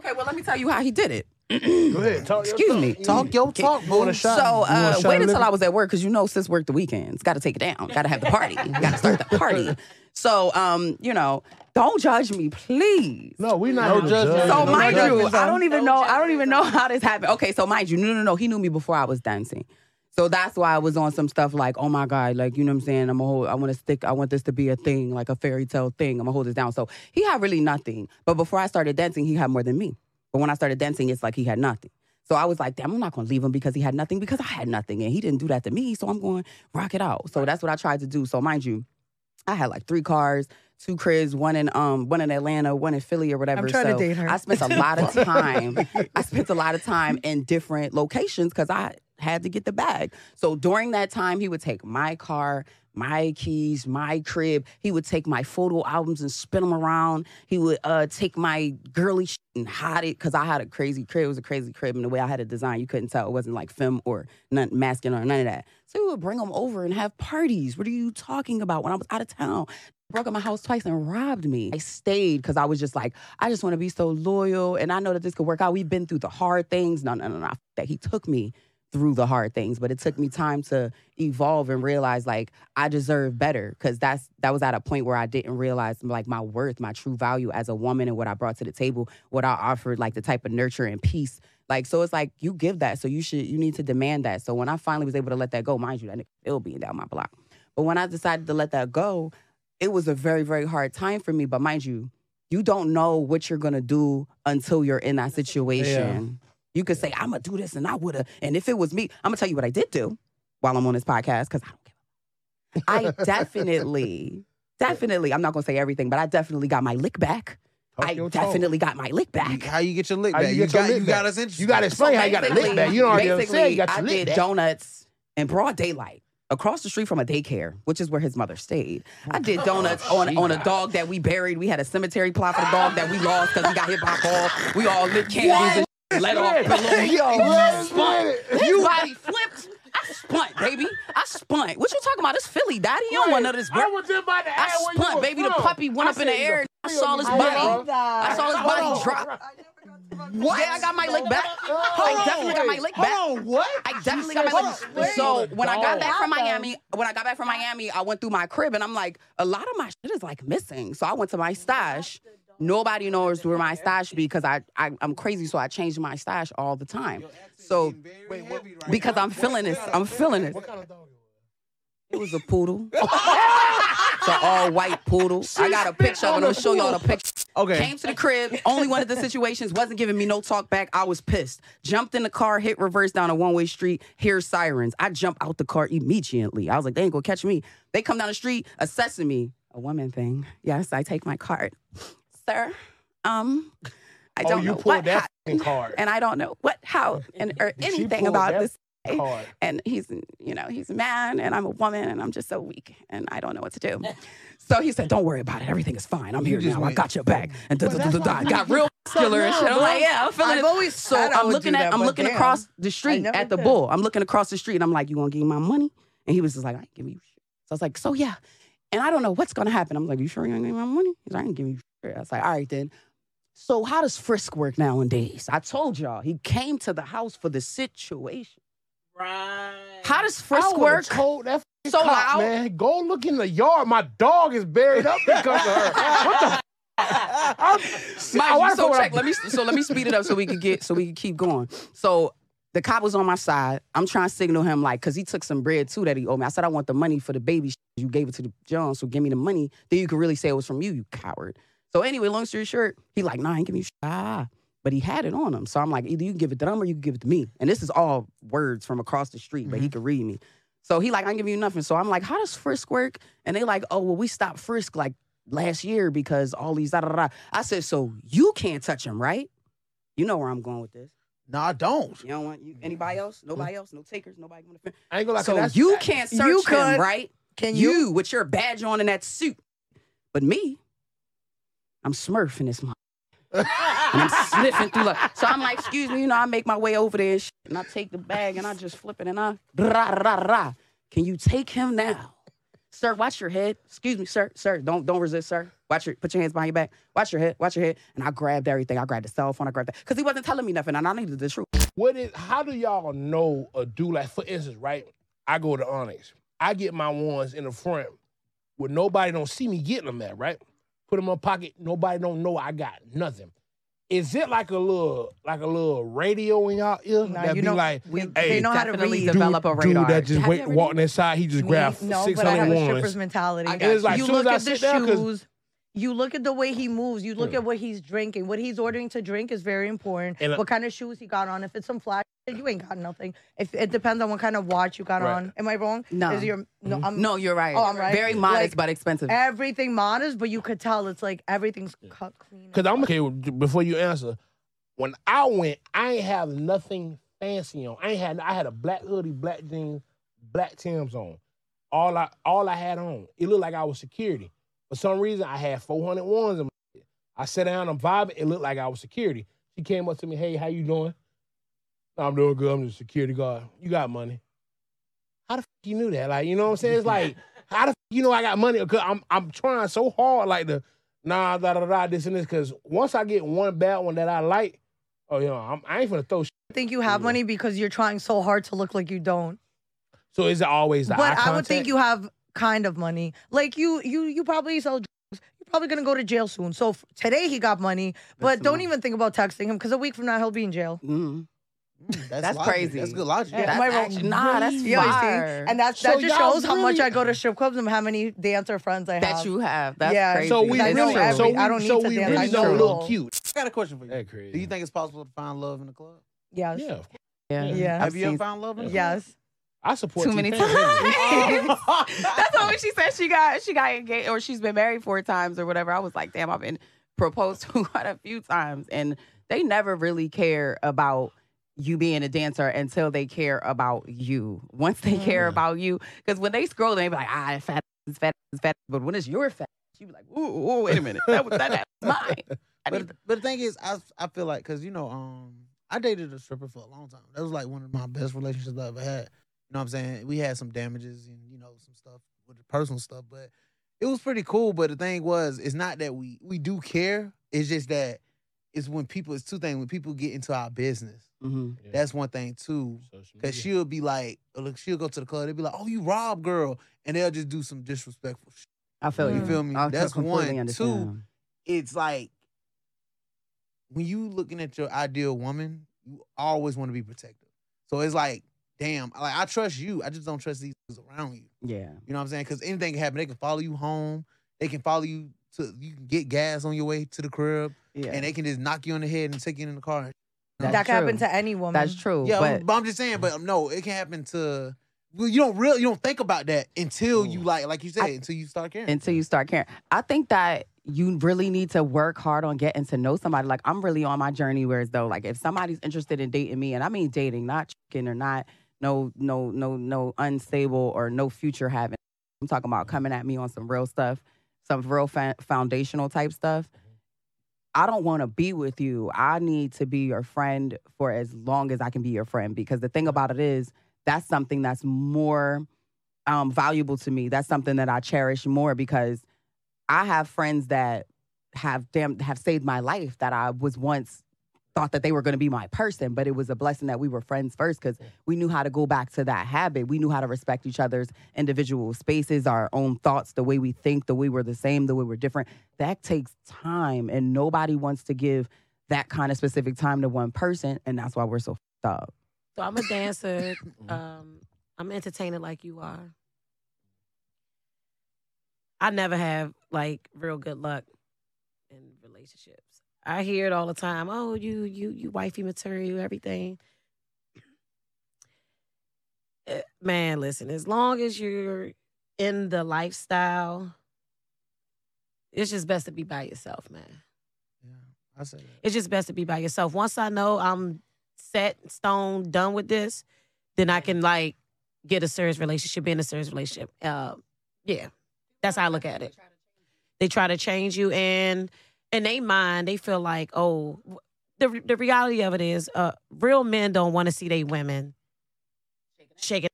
Okay, well, let me tell you how he did it. Go ahead. Talk Excuse talk. me. Talk your talk, You want a shot? So You want a uh, shot wait of until liquor? I was at work because you know sis worked the weekends. Got to take it down. Got to have the party. Got to start the party. So um, you know, don't judge me, please. No, we not No here to judgment. judge. So No mind you, judgment I zone. don't even know. I don't even know how this happened. Okay, so mind you, no, no, no. He knew me before I was dancing. So that's why I was on some stuff like, oh my God, like, you know what I'm saying? I'm a hold, I want to stick, I want this to be a thing, like a fairy tale thing. I'm gonna hold this down. So he had really nothing. But before I started dancing, he had more than me. But when I started dancing, it's like he had nothing. So I was like, damn, I'm not gonna leave him because he had nothing because I had nothing. And he didn't do that to me. So I'm going to rock it out. So that's what I tried to do. So mind you, I had like three cars, two cribs, one in um, one in Atlanta, one in Philly or whatever. I'm trying to date her. I spent a lot of time. I spent a lot of time in different locations because I had to get the bag. So during that time, he would take my car, my keys, my crib. He would take my photo albums and spin them around. He would uh, take my girly shit and hide it because I had a crazy crib. It was a crazy crib, and the way I had it designed, you couldn't tell it wasn't like film or none, masculine or none of that. So he would bring them over and have parties. What are you talking about? When I was out of town, broke up my house twice and robbed me. I stayed because I was just like, I just want to be so loyal, and I know that this could work out. We've been through the hard things. No, no, no, no. That he took me through the hard things, but it took me time to evolve and realize like I deserve better because that's that was at a point where I didn't realize like my worth, my true value as a woman, and what I brought to the table, what I offered, like the type of nurture and peace. Like so, it's like you give that, so you should you need to demand that. So when I finally was able to let that go, mind you, that nigga still being down my block. But when I decided to let that go, it was a very very hard time for me. But mind you, you don't know what you're gonna do until you're in that situation. You could say, I'm gonna do this and I would have. And if it was me, I'm gonna tell you what I did do while I'm on this podcast, because I don't give a I definitely, definitely, I'm not gonna say everything, but I definitely got my lick back. Talk I definitely got my lick back. How you get your lick How back? you You, get your got lick you back? got us interested. You got to explain how you got a lick basically- back. You don't already basically, understand. You got I your lick did back. donuts in broad daylight across the street from a daycare, which is where his mother stayed. I did oh, donuts on, on a dog that we buried. We had a cemetery plot for the dog that we lost because he got hit by a ball. We all lit candles and let off pillows. Yo, spun. His body flipped. I spun, baby. I spun. What you talking about? It's Philly, daddy. You don't want none of this. I was just about to I ask where you spun, was baby. The puppy went I up in the air. I saw his body. I saw his body drop. What? Yeah, I got my lick back. I definitely got my lick back. Hold on, what? I definitely got my Hold lick. on. So when I got back from Miami, when I got back from Miami, I went through my crib and I'm like, a lot of my shit is like missing. So I went to my stash. Nobody knows where my stash be because I, I I'm crazy, so I change my stash all the time. So because I'm feeling this, I'm feeling it. What kind of dog? You were? It was a poodle. it's an all white poodle. I got a picture of it. I'm gonna show y'all the picture. Okay. Came to the crib, only one of the situations wasn't giving me no talk back. I was pissed. Jumped in the car, hit reverse down a one way street, hear sirens. I jump out the car immediately. I was like, they ain't gonna catch me. They come down the street, assessing me. A woman thing. Yes, I take my card. Sir, um, I Oh, don't you know pulled what that happened, card. and I don't know what, how, and or anything about this Card. and he's you know he's a man and i'm a woman and i'm just so weak and i don't know what to do. So he said don't worry about it. Everything is fine. I'm here now. I got your back. And da, da, da, da, got real muscular and shit. I'm like yeah i'm feeling I've always so i'm looking at i'm looking across the street at the bull. I'm looking across the street and i'm like you gonna give me my money? And he was just like i ain't giving you shit. So i was like so yeah. And i don't know what's gonna happen. I'm like you sure you gonna give me my money? He's like i ain't giving you i was like all right then so how does frisk work nowadays i told y'all he came to the house for the situation Right. how does frisk would've work Told that f***ing So cop, loud. man, go look in the yard. My dog is buried up because of her. What the? f- I'm, Mind I you, wanna so know check. I- Let me so let me speed it up so we can get so we can keep going. So the cop was on my side. I'm trying to signal him like because he took some bread too that he owed me. I said I want the money for the baby. sh- You gave it to the John, so give me the money. Then you can really say it was from you, you coward. So anyway, long story short, he like, nah, I ain't giving you sh- ah. But he had it on him. So I'm like, either you can give it to them or you can give it to me. And this is all words from across the street, but he could read me. So he like, I ain't giving you nothing. So I'm like, how does Frisk work? And they like, oh, well, we stopped Frisk like last year because all these da da da. I said, so you can't touch him, right? You know where I'm going with this. No, I don't. You don't want you, anybody else? Nobody else? No takers? Nobody want to? I ain't gonna lie. 'cause So that's- you can't search You him, could. right? Can you? You with your badge on and that suit, but me, I'm smurfing this. Mom. and I'm sniffing through like so I'm like, excuse me, you know, I make my way over there and, shit, and I take the bag and I just flip it and I rah, rah, rah. Can you take him now? Sir, watch your head. Excuse me, sir. Sir, don't don't resist, sir. Watch your put your hands behind your back. Watch your head. Watch your head. And I grabbed everything. I grabbed the cell phone. I grabbed that because he wasn't telling me nothing, and I needed the truth. What is? How do y'all know a dude like? For instance, right? I go to Onyx. I get my ones in the front where nobody don't see me getting them at. Right? Put them in my pocket. Nobody don't know I got nothing. Is it like a little, like a little radio in y'all ear Nah, that you be know- like, we- hey, they know how to Definitely read. develop a radar. dude that just wait, walking inside, he just grabbed Me- no, six but I have a stripper's mentality. I got It's like you soon as look I at the sit down, 'cause- shoes. You look at the way he moves. You look Yeah. at what he's drinking. What he's ordering to drink is very important. And, uh, what kind of shoes he got on. If it's some flash, you ain't got nothing. If it depends on what kind of watch you got Right. on. Am I wrong? No. Is your no? I'm, No, you're right. Oh, I'm right. Very modest Like, but expensive. Everything modest, but you could tell it's like everything's cut clean. Cause I'm okay. Before you answer, when I went, I ain't have nothing fancy on. I ain't had. I had a black hoodie, black jeans, black Timbs on. All I all I had on. It looked like I was security. For some reason, I had 400 ones. In my. I sat down, I'm vibing. It looked like I was security. She came up to me, "Hey, how you doing?" I'm doing good. I'm the security guard. You got money? How the fuck you knew that? Like, you know what I'm saying? It's like, how the fuck you know I got money? Cause I'm I'm trying so hard, like the nah, da da da, this and this. Cause once I get one bad one that I like, oh, you know, I'm, I ain't gonna throw. Shit. I think you have money because you're trying so hard to look like you don't. So is it always the but I would think you have kind of money. Like you, you, you probably sell drugs. You're probably gonna go to jail soon. So f- today he got money, but That's don't money. even think about texting him because a week from now he'll be in jail. Mhm. Mm, that's That's logic. crazy. That's good logic. Yeah. That's Am I actually- nah, that's Yeah, you see? fire. And that's So that just y'all shows how much I go to strip clubs and how many dancer friends I have. that you have. That's Yeah. crazy. So we I know really, every- so we, I don't need so to we dance. really I don't know. look cute. I got a question for you. That crazy. Do you think it's possible to find love in the club? yes. Yeah, of course. Yeah. Yeah. Have you ever found love in the club? Yes. I support Too many T-Pain. times. That's why when she said she got she got engaged or she's been married four times or whatever, I was like, damn, I've been proposed to quite a few times. And they never really care about you being a dancer until they care about you. Once they care Yeah. about you, because when they scroll, they be like, ah, fat, is fat, is fat. But when it's your fat, you be like, ooh, ooh, wait a minute, that was that, that was mine. I But, but the thing is, I I feel like because you know, um, I dated a stripper for a long time. That was like one of my best relationships I ever had. You know what I'm saying? We had some damages and you know some stuff with the personal stuff, but it was pretty cool. But the thing was, it's not that we we do care. It's just that it's when people. It's two things. When people get into our business, Mhm. Yeah. that's one thing too. Cause she'll be like, look, she'll go to the club. They'll be like, "Oh, you rob girl," and they'll just do some disrespectful. shit. I feel You you. feel me? I That's completely one. understand. It's like when you looking at your ideal woman, you always want to be protective. So it's like, damn, like I trust you. I just don't trust these niggas around you. Yeah. You know what I'm saying? Because anything can happen. They can follow you home. They can follow you to. You can get gas on your way to the crib, Yeah. and they can just knock you on the head and take you in the car. That's that can happen to any woman. That's true. Yeah, but but, I'm just saying. But no, it can happen to. Well, you don't really you don't think about that until you like like you said I- until you start caring. until you start caring. I think that you really need to work hard on getting to know somebody. Like I'm really on my journey Whereas though like if somebody's interested in dating me, and I mean dating, not chicken or not no no no no unstable or no future having. I'm talking about coming at me on some real stuff, some real fa- foundational type stuff. I don't want to be with you. I need to be your friend for as long as I can be your friend because the thing about it is that's something that's more um, valuable to me. That's something that I cherish more because I have friends that have damn have saved my life that I was once thought that they were going to be my person, but it was a blessing that we were friends first because we knew how to go back to that habit. We knew how to respect each other's individual spaces, our own thoughts, the way we think, the way we're the same, the way we're different. That takes time, and nobody wants to give that kind of specific time to one person, and that's why we're so fucked up. So I'm a dancer. um, I'm entertaining like you are. I never have like real good luck in relationships. I hear it all the time. Oh, you you you wifey material, everything. Eh, Man, listen, as long as you're in the lifestyle, it's just best to be by yourself, man. yeah, I say that. It's just best to be by yourself. Once I know I'm set, stone, done with this, then I can like get a serious relationship, be in a serious relationship. Uh, yeah, that's how I look at it. They try to change you, and in they mind, they feel like, oh, the the reality of it is, uh, real men don't want to see their women shaking.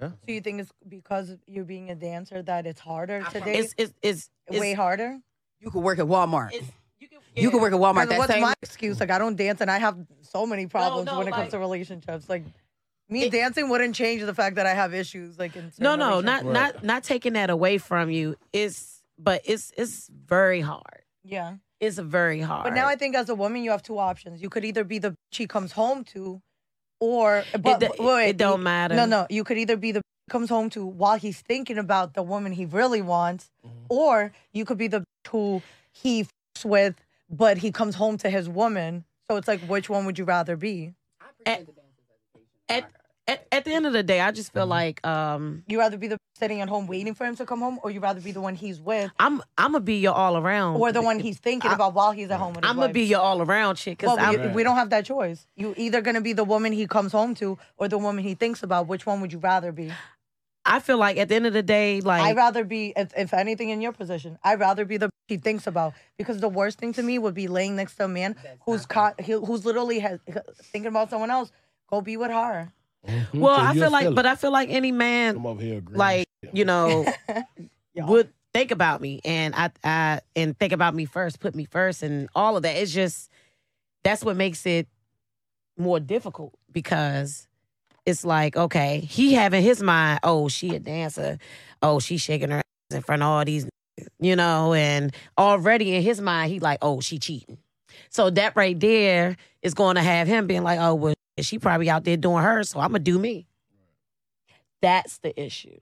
So you think it's because you're being a dancer that it's harder I to promise. date? It's it's it's, it's way harder. You could work at Walmart. It's, you can, You could work at Walmart. Because That what's same my excuse? Like I don't dance, and I have so many problems no, when it like- comes to relationships. Like me It- dancing wouldn't change the fact that I have issues. Like in No, no, not relationships. not not taking that away from you. It's but it's it's very hard. yeah. It's very hard. But now I think as a woman, you have two options. You could either be the bitch he comes home to, or but it, wait, wait, it don't matter. No, no. You could either be the bitch comes home to while he's thinking about the woman he really wants, Mhm. or you could be the bitch who he f- with, but he comes home to his woman. So it's like, which one would you rather be? At- at- At, at the end of the day, I just feel Mhm. like um You rather be the sitting at home waiting for him to come home, or you rather be the one he's with, I'm I'm gonna be your all around, or the one he's thinking I- about while he's at home with his I'm gonna be your all around chick. Cause Well, we, Right. we don't have that choice. You either gonna be the woman he comes home to, or the woman he thinks about. Which one would you rather be? I feel like at the end of the day, like I'd rather be, if, if anything, in your position. I'd rather be the he thinks about because the worst thing to me would be laying next to a man who's caught, who's literally has, thinking about someone else. Go be with her. Mhm. well, So I feel like, but I feel like any man over here like you know would think about me. And I, I and think about me first put me first and all of that. It's just that's what makes it more difficult because it's like okay he having his mind oh she a dancer. Oh she shaking her ass in front of all these you know and already in his mind he like oh she cheating. So that right there is going to have him being like oh well she probably out there doing her so i'm gonna do me. That's the issue